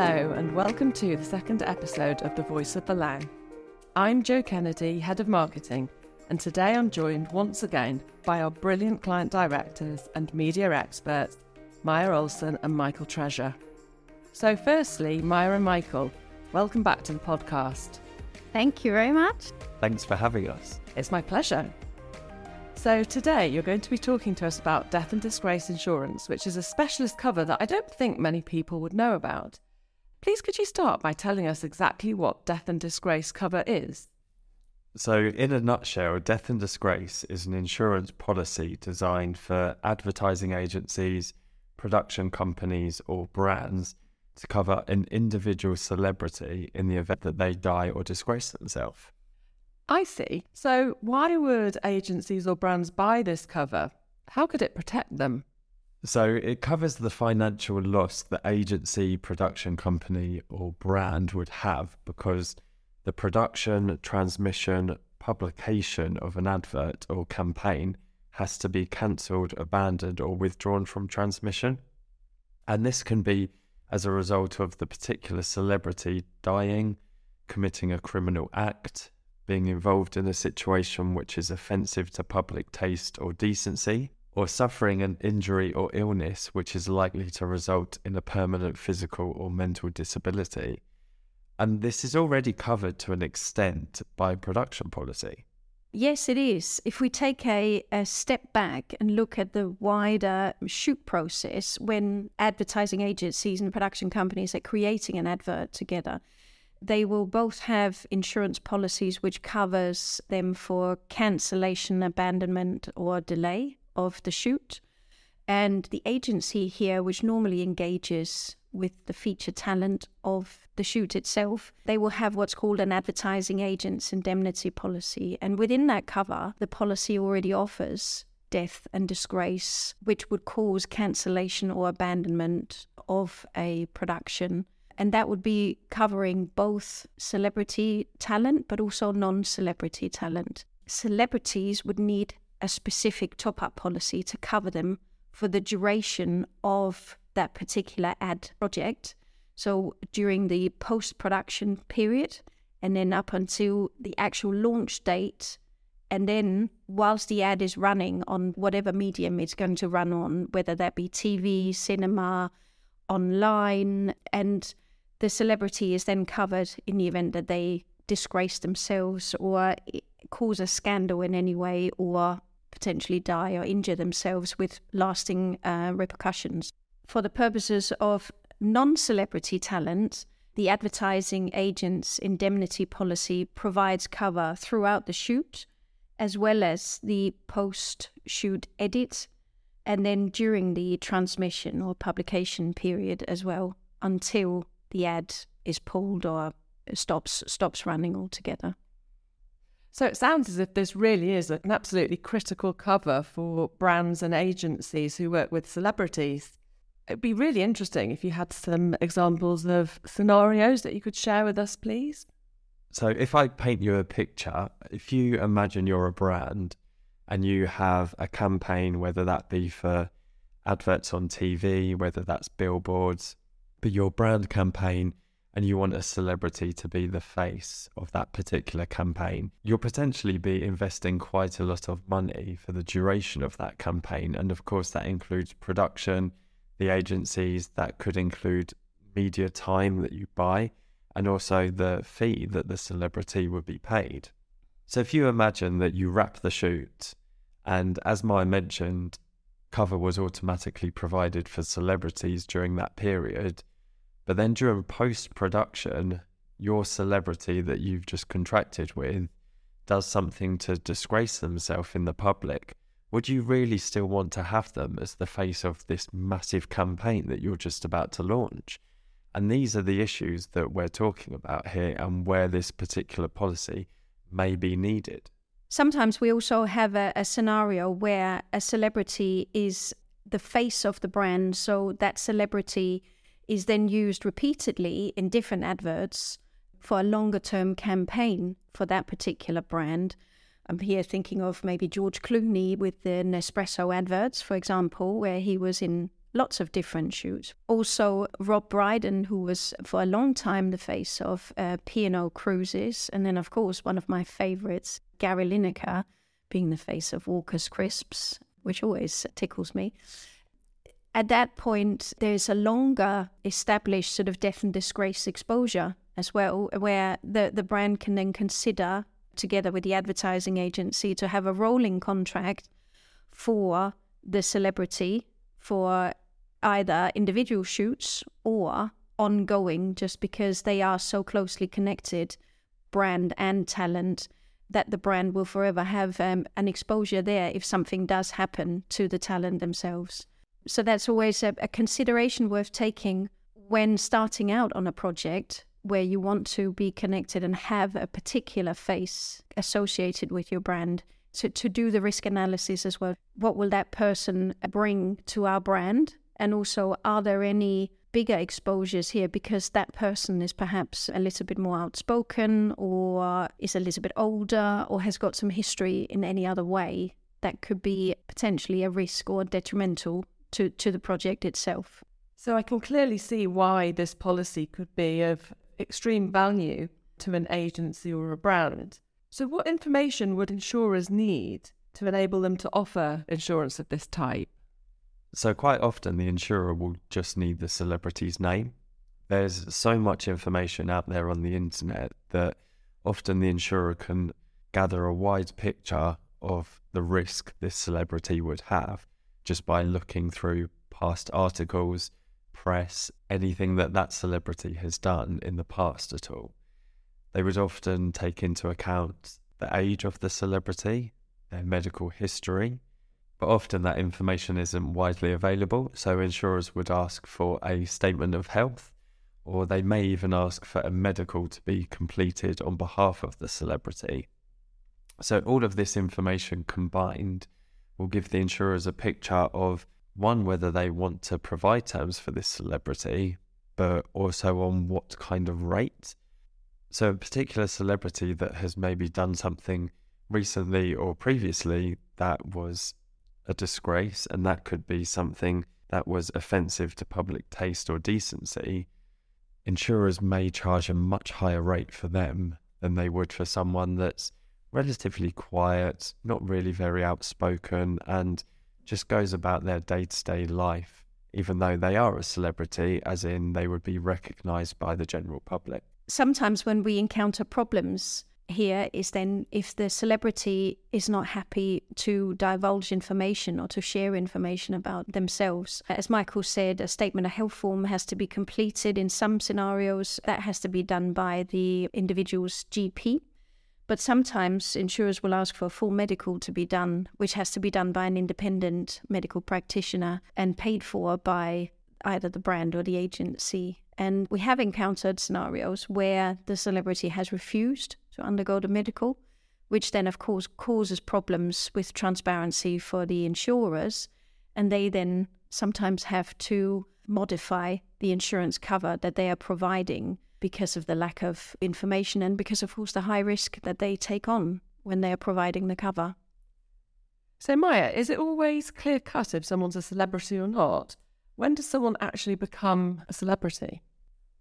Hello, and welcome to the second episode of The Voice of the Lang. I'm Joe Kennedy, Head of Marketing, and today I'm joined once again by our brilliant client directors and media experts, Maia Olson and Michael Treasure. So, firstly, Maia and Michael, welcome back to the podcast. Thank you very much. Thanks for having us. It's my pleasure. So, today you're going to be talking to us about death and disgrace insurance, which is a specialist cover that I don't think many people would know about. Please, could you start by telling us exactly what death and disgrace cover is? So, in a nutshell, death and disgrace is an insurance policy designed for advertising agencies, production companies, or brands to cover an individual celebrity in the event that they die or disgrace themselves. I see. So, why would agencies or brands buy this cover? How could it protect them? So, it covers the financial loss the agency, production company, or brand would have because the production, transmission, publication of an advert or campaign has to be cancelled, abandoned, or withdrawn from transmission. And this can be as a result of the particular celebrity dying, committing a criminal act, being involved in a situation which is offensive to public taste or decency, or suffering an injury or illness which is likely to result in a permanent physical or mental disability. And this is already covered to an extent by production policy. Yes, it is. If we take a, a step back and look at the wider shoot process, when advertising agencies and production companies are creating an advert together, they will both have insurance policies which covers them for cancellation, abandonment, or delay of the shoot. And the agency here, which normally engages with the feature talent of the shoot itself, they will have what's called an advertising agent's indemnity policy. And within that cover, the policy already offers death and disgrace, which would cause cancellation or abandonment of a production and that would be covering both celebrity talent but also non celebrity talent. Celebrities would need a specific top up policy to cover them for the duration of that particular ad project. So during the post production period, and then up until the actual launch date. And then, whilst the ad is running on whatever medium it's going to run on, whether that be TV, cinema, online, and the celebrity is then covered in the event that they disgrace themselves or cause a scandal in any way or potentially die or injure themselves with lasting uh, repercussions. For the purposes of non celebrity talent, the advertising agent's indemnity policy provides cover throughout the shoot, as well as the post shoot edit, and then during the transmission or publication period as well, until the ad is pulled or stops stops running altogether. So it sounds as if this really is an absolutely critical cover for brands and agencies who work with celebrities. It'd be really interesting if you had some examples of scenarios that you could share with us, please. So, if I paint you a picture, if you imagine you're a brand and you have a campaign, whether that be for adverts on TV, whether that's billboards, but your brand campaign and you want a celebrity to be the face of that particular campaign, you'll potentially be investing quite a lot of money for the duration of that campaign. And of course, that includes production, the agencies, that could include media time that you buy, and also the fee that the celebrity would be paid. So if you imagine that you wrap the shoot, and as Maia mentioned, cover was automatically provided for celebrities during that period, but then during post production, your celebrity that you've just contracted with does something to disgrace themselves in the public, would you really still want to have them as the face of this massive campaign that you're just about to launch? And these are the issues that we're talking about here and where this particular policy may be needed. Sometimes we also have a, a scenario where a celebrity is the face of the brand, so that celebrity is then used repeatedly in different adverts for a longer term campaign for that particular brand. I'm here thinking of maybe George Clooney with the Nespresso adverts, for example, where he was in lots of different shoots. Also, Rob Brydon, who was for a long time the face of uh, P&O Cruises, and then of course one of my favorites, Gary Lineker, being the face of Walker's Crisps, which always tickles me. At that point, there's a longer established sort of death and disgrace exposure as well, where the, the brand can then consider, together with the advertising agency, to have a rolling contract for the celebrity for either individual shoots or ongoing, just because they are so closely connected, brand and talent, that the brand will forever have um, an exposure there if something does happen to the talent themselves. So that's always a, a consideration worth taking when starting out on a project where you want to be connected and have a particular face associated with your brand to, to do the risk analysis as well. What will that person bring to our brand? And also, are there any bigger exposures here because that person is perhaps a little bit more outspoken or is a little bit older or has got some history in any other way that could be potentially a risk or detrimental to, to the project itself. So I can clearly see why this policy could be of extreme value to an agency or a brand. So, what information would insurers need to enable them to offer insurance of this type? So, quite often the insurer will just need the celebrity's name. There's so much information out there on the internet that often the insurer can gather a wide picture of the risk this celebrity would have just by looking through past articles, press, anything that that celebrity has done in the past at all. They would often take into account the age of the celebrity, their medical history, but often that information isn't widely available. So insurers would ask for a statement of health, or they may even ask for a medical to be completed on behalf of the celebrity. So all of this information combined will give the insurers a picture of one, whether they want to provide terms for this celebrity, but also on what kind of rate. So, a particular celebrity that has maybe done something recently or previously that was a disgrace, and that could be something that was offensive to public taste or decency, insurers may charge a much higher rate for them than they would for someone that's relatively quiet, not really very outspoken, and just goes about their day to day life, even though they are a celebrity, as in they would be recognized by the general public sometimes when we encounter problems here is then if the celebrity is not happy to divulge information or to share information about themselves. As Michael said, a statement of health form has to be completed in some scenarios. That has to be done by the individual's GP. But sometimes insurers will ask for a full medical to be done, which has to be done by an independent medical practitioner and paid for by either the brand or the agency. And we have encountered scenarios where the celebrity has refused to undergo the medical, which then, of course, causes problems with transparency for the insurers. And they then sometimes have to modify the insurance cover that they are providing because of the lack of information and because, of course, the high risk that they take on when they are providing the cover. So, Maia, is it always clear cut if someone's a celebrity or not? When does someone actually become a celebrity?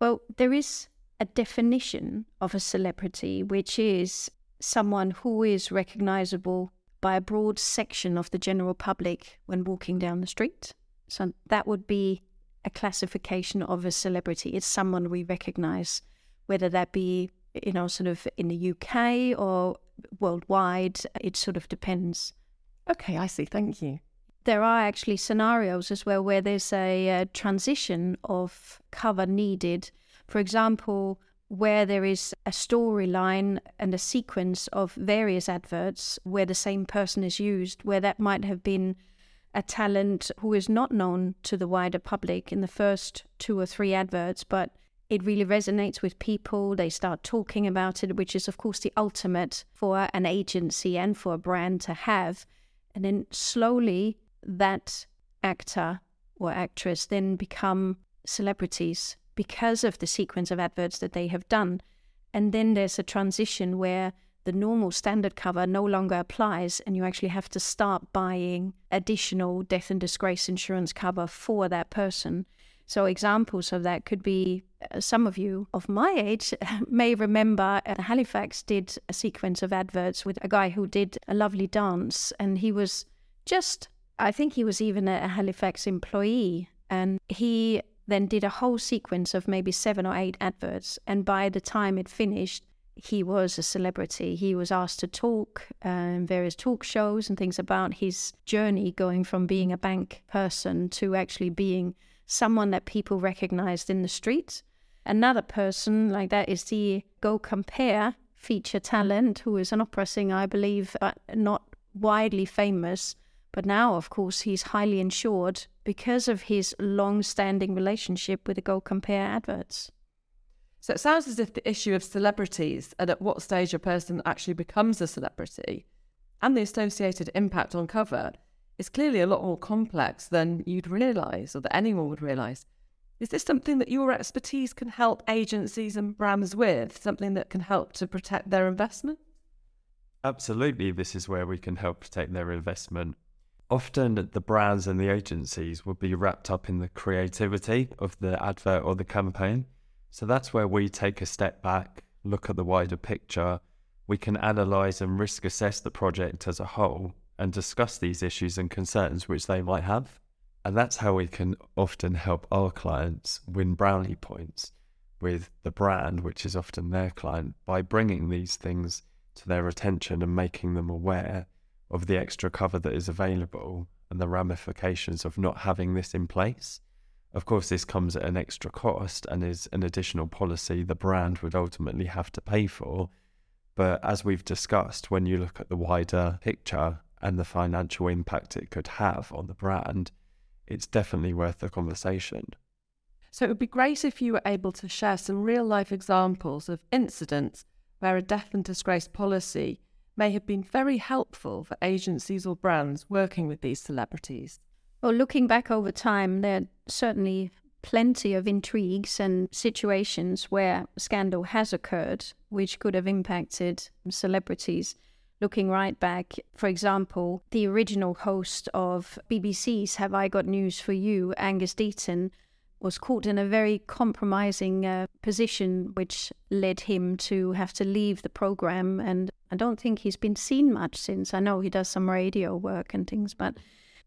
Well, there is a definition of a celebrity, which is someone who is recognizable by a broad section of the general public when walking down the street. So that would be a classification of a celebrity. It's someone we recognize, whether that be, you know, sort of in the UK or worldwide. It sort of depends. Okay, I see. Thank you there are actually scenarios as well where there's a, a, transition of cover needed. For example, where there is a storyline and a sequence of various adverts where the same person is used, where that might have been a talent who is not known to the wider public in the first two or three adverts, but it really resonates with people. They start talking about it, which is, of course, the ultimate for an agency and for a brand to have. And then slowly that actor or actress then become celebrities because of the sequence of adverts that they have done. And then there's a transition where the normal standard cover no longer applies and you actually have to start buying additional death and disgrace insurance cover for that person. So, examples of that could be uh, some of you of my age may remember uh, Halifax did a sequence of adverts with a guy who did a lovely dance, and he was just, I think he was even a Halifax employee, and he then did a whole sequence of maybe seven or eight adverts. And by the time it finished, he was a celebrity. He was asked to talk in various talk shows and things about his journey going from being a bank person to actually being someone that people recognized in the streets. Another person like that is the Go Compare feature talent, who is an opera singer, I believe, but not widely famous. But now, of course, he's highly insured because of his long standing relationship with the Go Compare adverts. So it sounds as if the issue of celebrities and at what stage a person actually becomes a celebrity and the associated impact on cover is clearly a lot more complex than you'd realise or that anyone would realise. Is this something that your expertise can help agencies and brands with? Something that can help to protect their investment? Absolutely, this is where we can help protect their investment. Often the brands and the agencies will be wrapped up in the creativity of the advert or the campaign. So that's where we take a step back, look at the wider picture. We can analyse and risk assess the project as a whole and discuss these issues and concerns which they might have. And that's how we can often help our clients win brownie points with the brand, which is often their client, by bringing these things to their attention and making them aware of the extra cover that is available and the ramifications of not having this in place. Of course, this comes at an extra cost and is an additional policy the brand would ultimately have to pay for. But as we've discussed, when you look at the wider picture and the financial impact it could have on the brand, it's definitely worth the conversation. So it would be great if you were able to share some real life examples of incidents where a death and disgrace policy may have been very helpful for agencies or brands working with these celebrities. Well, looking back over time, there are certainly plenty of intrigues and situations where scandal has occurred, which could have impacted celebrities looking right back, for example, the original host of BBC's Have I Got News for You, Angus Deayton, was caught in a very compromising uh, position, which led him to have to leave the program. And I don't think he's been seen much since. I know he does some radio work and things, but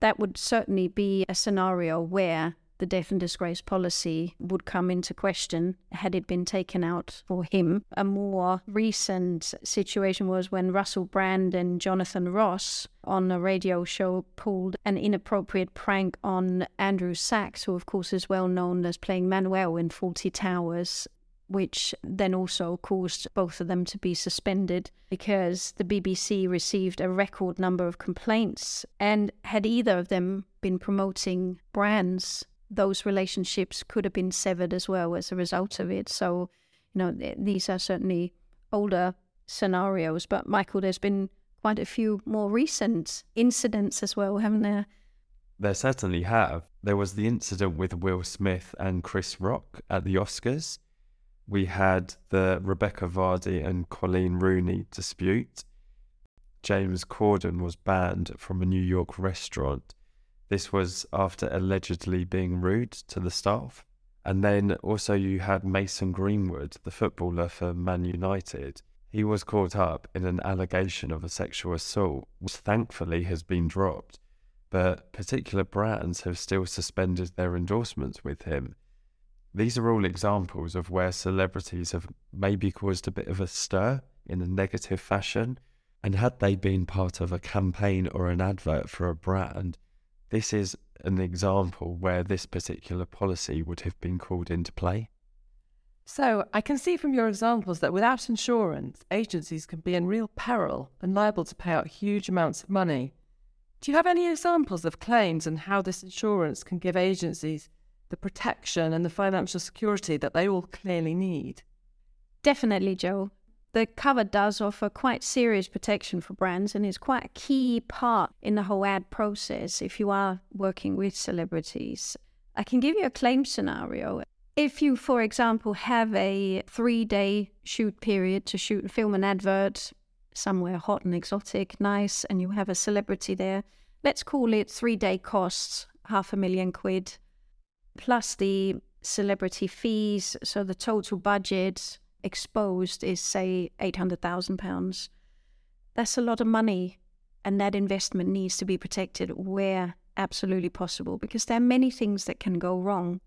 that would certainly be a scenario where the death and disgrace policy would come into question had it been taken out for him. A more recent situation was when Russell Brand and Jonathan Ross on a radio show pulled an inappropriate prank on Andrew Sachs, who, of course, is well known as playing Manuel in Fawlty Towers which then also caused both of them to be suspended because the BBC received a record number of complaints. And had either of them been promoting brands those relationships could have been severed as well as a result of it. So, you know, th- these are certainly older scenarios. But, Michael, there's been quite a few more recent incidents as well, haven't there? There certainly have. There was the incident with Will Smith and Chris Rock at the Oscars. We had the Rebekah Vardy and Coleen Rooney dispute. James Corden was banned from a New York restaurant this was after allegedly being rude to the staff. And then also you had Mason Greenwood, the footballer for Man United. He was caught up in an allegation of a sexual assault, which thankfully has been dropped. But particular brands have still suspended their endorsements with him. These are all examples of where celebrities have maybe caused a bit of a stir in a negative fashion. And had they been part of a campaign or an advert for a brand, this is an example where this particular policy would have been called into play. So, I can see from your examples that without insurance, agencies can be in real peril and liable to pay out huge amounts of money. Do you have any examples of claims and how this insurance can give agencies the protection and the financial security that they all clearly need? Definitely, Joel. the cover does offer quite serious protection for brands and is quite a key part in the whole ad process if you are working with celebrities. I can give you a claim scenario. If you, for example, have a three day shoot period to shoot and film an advert, somewhere hot and exotic, nice, and you have a celebrity there. Let's call it three day costs, half a million quid, plus the celebrity fees. So the total budget exposed is, say, £800,000. That's a lot of money. And that investment needs to be protected where absolutely possible because there are many things that can go wrong.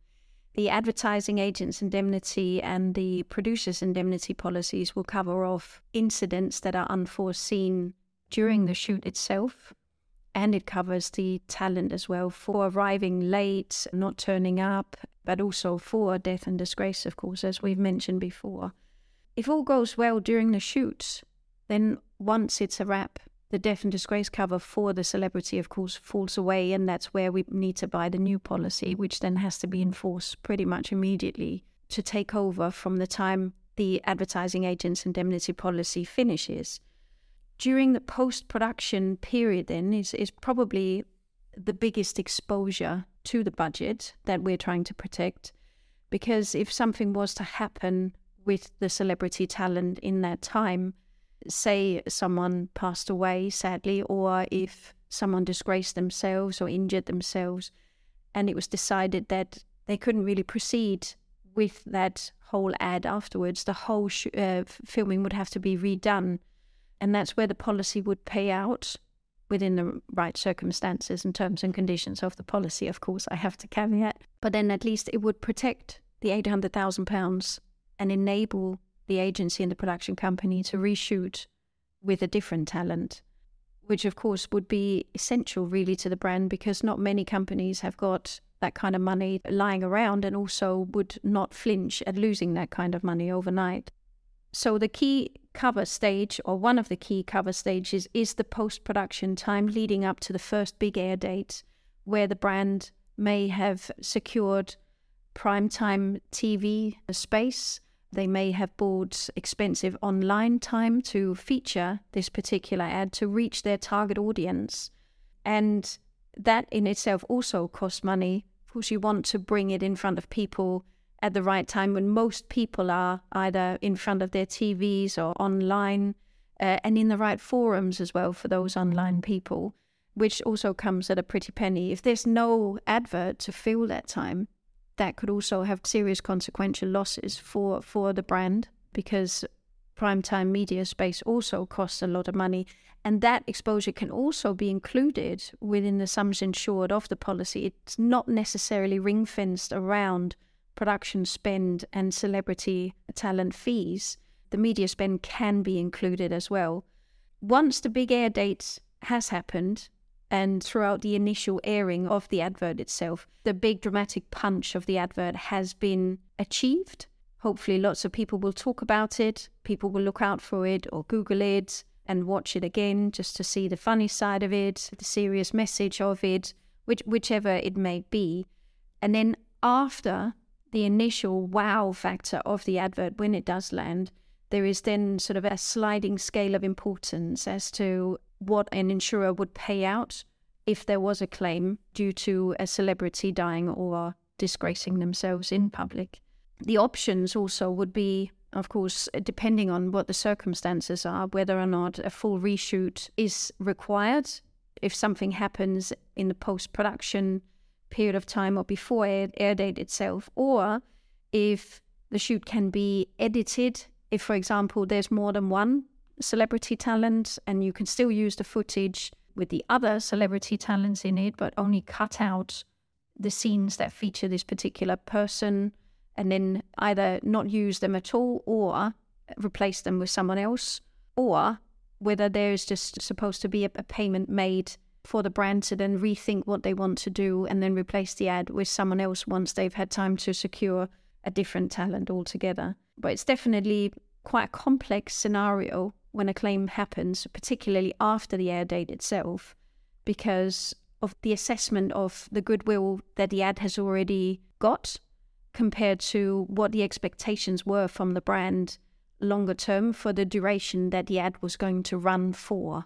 The advertising agent's indemnity and the producer's indemnity policies will cover off incidents that are unforeseen during mm. the shoot itself. And it covers the talent as well for arriving late, not turning up, but also for death and disgrace, of course, as we've mentioned before. If all goes well during the shoot, then once it's a wrap, the death and disgrace cover for the celebrity, of course, falls away, and that's where we need to buy the new policy, which then has to be enforced pretty much immediately to take over from the time the advertising agent's indemnity policy finishes. During the post production period, then, is, is probably the biggest exposure to the budget that we're trying to protect. Because if something was to happen with the celebrity talent in that time, say someone passed away sadly, or if someone disgraced themselves or injured themselves, and it was decided that they couldn't really proceed with that whole ad afterwards, the whole sh- uh, filming would have to be redone. And that's where the policy would pay out within the right circumstances and terms and conditions of the policy, of course, I have to caveat. But then at least it would protect the £800,000 and enable the agency and the production company to reshoot with a different talent, which of course would be essential really to the brand because not many companies have got that kind of money lying around and also would not flinch at losing that kind of money overnight. So the key cover stage or one of the key cover stages is the post production time leading up to the first big air date where the brand may have secured prime time TV space they may have bought expensive online time to feature this particular ad to reach their target audience. And that in itself also costs money. Of course, you want to bring it in front of people at the right time when most people are either in front of their TVs or online uh, and in the right forums as well for those online people, which also comes at a pretty penny. If there's no advert to fill that time, that could also have serious consequential losses for, for the brand because primetime media space also costs a lot of money. And that exposure can also be included within the sums insured of the policy. It's not necessarily ring fenced around production spend and celebrity talent fees. The media spend can be included as well. Once the big air date has happened, and throughout the initial airing of the advert itself, the big dramatic punch of the advert has been achieved. Hopefully, lots of people will talk about it, people will look out for it or Google it and watch it again just to see the funny side of it, the serious message of it, which, whichever it may be. And then after the initial wow factor of the advert, when it does land, there is then sort of a sliding scale of importance as to what an insurer would pay out if there was a claim due to a celebrity dying or disgracing themselves in public. The options also would be, of course, depending on what the circumstances are, whether or not a full reshoot is required. If something happens in the post production period of time or before air, air date itself, or if the shoot can be edited, if, for example, there's more than one celebrity talent and you can still use the footage with the other celebrity talents in it, but only cut out the scenes that feature this particular person and then either not use them at all or replace them with someone else, or whether there's just supposed to be a, a payment made for the brand to then rethink what they want to do and then replace the ad with someone else once they've had time to secure a different talent altogether. But it's definitely quite a complex scenario when a claim happens, particularly after the air date itself, because of the assessment of the goodwill that the ad has already got compared to what the expectations were from the brand longer term for the duration that the ad was going to run for.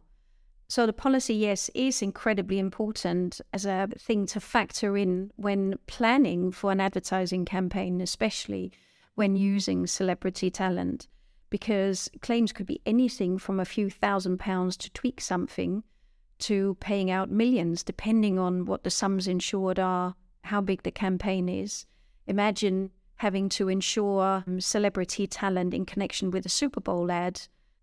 So the policy, yes, is incredibly important as a thing to factor in when planning for an advertising campaign, especially when using celebrity talent because claims could be anything from a few thousand pounds to tweak something to paying out millions, depending on what the sums insured are, how big the campaign is. Imagine having to insure um, celebrity talent in connection with a Super Bowl ad,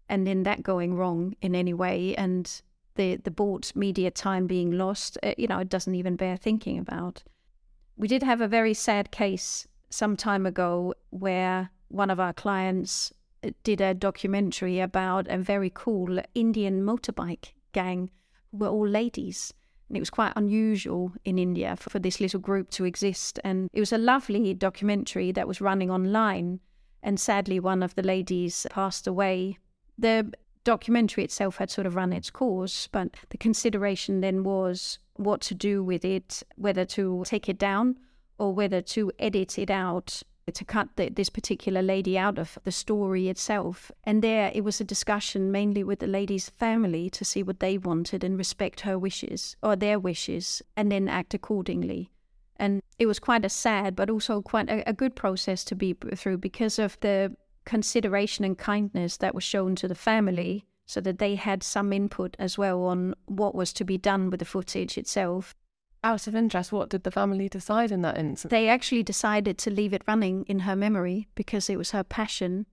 and then that going wrong in any way, and the the bought media time being lost. Uh, you know, it doesn't even bear thinking about. We did have a very sad case some time ago where one of our clients uh, did a documentary about a very cool Indian motorbike gang who were all ladies and it was quite unusual in India for, for this little group to exist. And it was a lovely documentary that was running online. And sadly, one of the ladies passed away. The documentary itself had sort of run its course, but the consideration then was what to do with it, whether to take it down or whether to edit it out to cut the, this particular lady out of the story itself. And there it was a discussion mainly with the lady's family to see what they wanted and respect her wishes or their wishes and then act accordingly. And it was quite a sad, but also quite a, a good process to be through because of the consideration and kindness that was shown to the family so that they had some input as well on what was to be done with the footage itself. Out of interest, what did the family decide in that instance? They actually decided to leave it running in her memory because it was her passion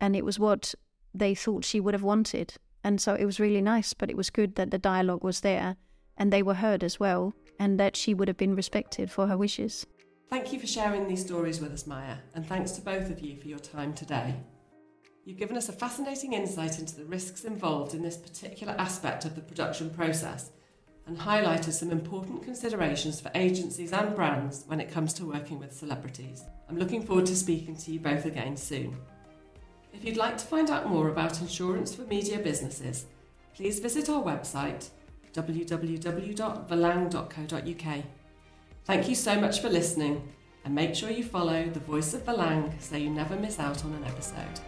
and it was what they thought she would have wanted. And so it was really nice, but it was good that the dialogue was there and they were heard as well and that she would have been respected for her wishes. Thank you for sharing these stories with us, Maia, and thanks to both of you for your time today. You've given us a fascinating insight into the risks involved in this particular aspect of the production process and highlighted some important considerations for agencies and brands when it comes to working with celebrities. I'm looking forward to speaking to you both again soon. If you'd like to find out more about insurance for media businesses, please visit our website www.valang.co.uk. Thank you so much for listening and make sure you follow the voice of Valang so you never miss out on an episode.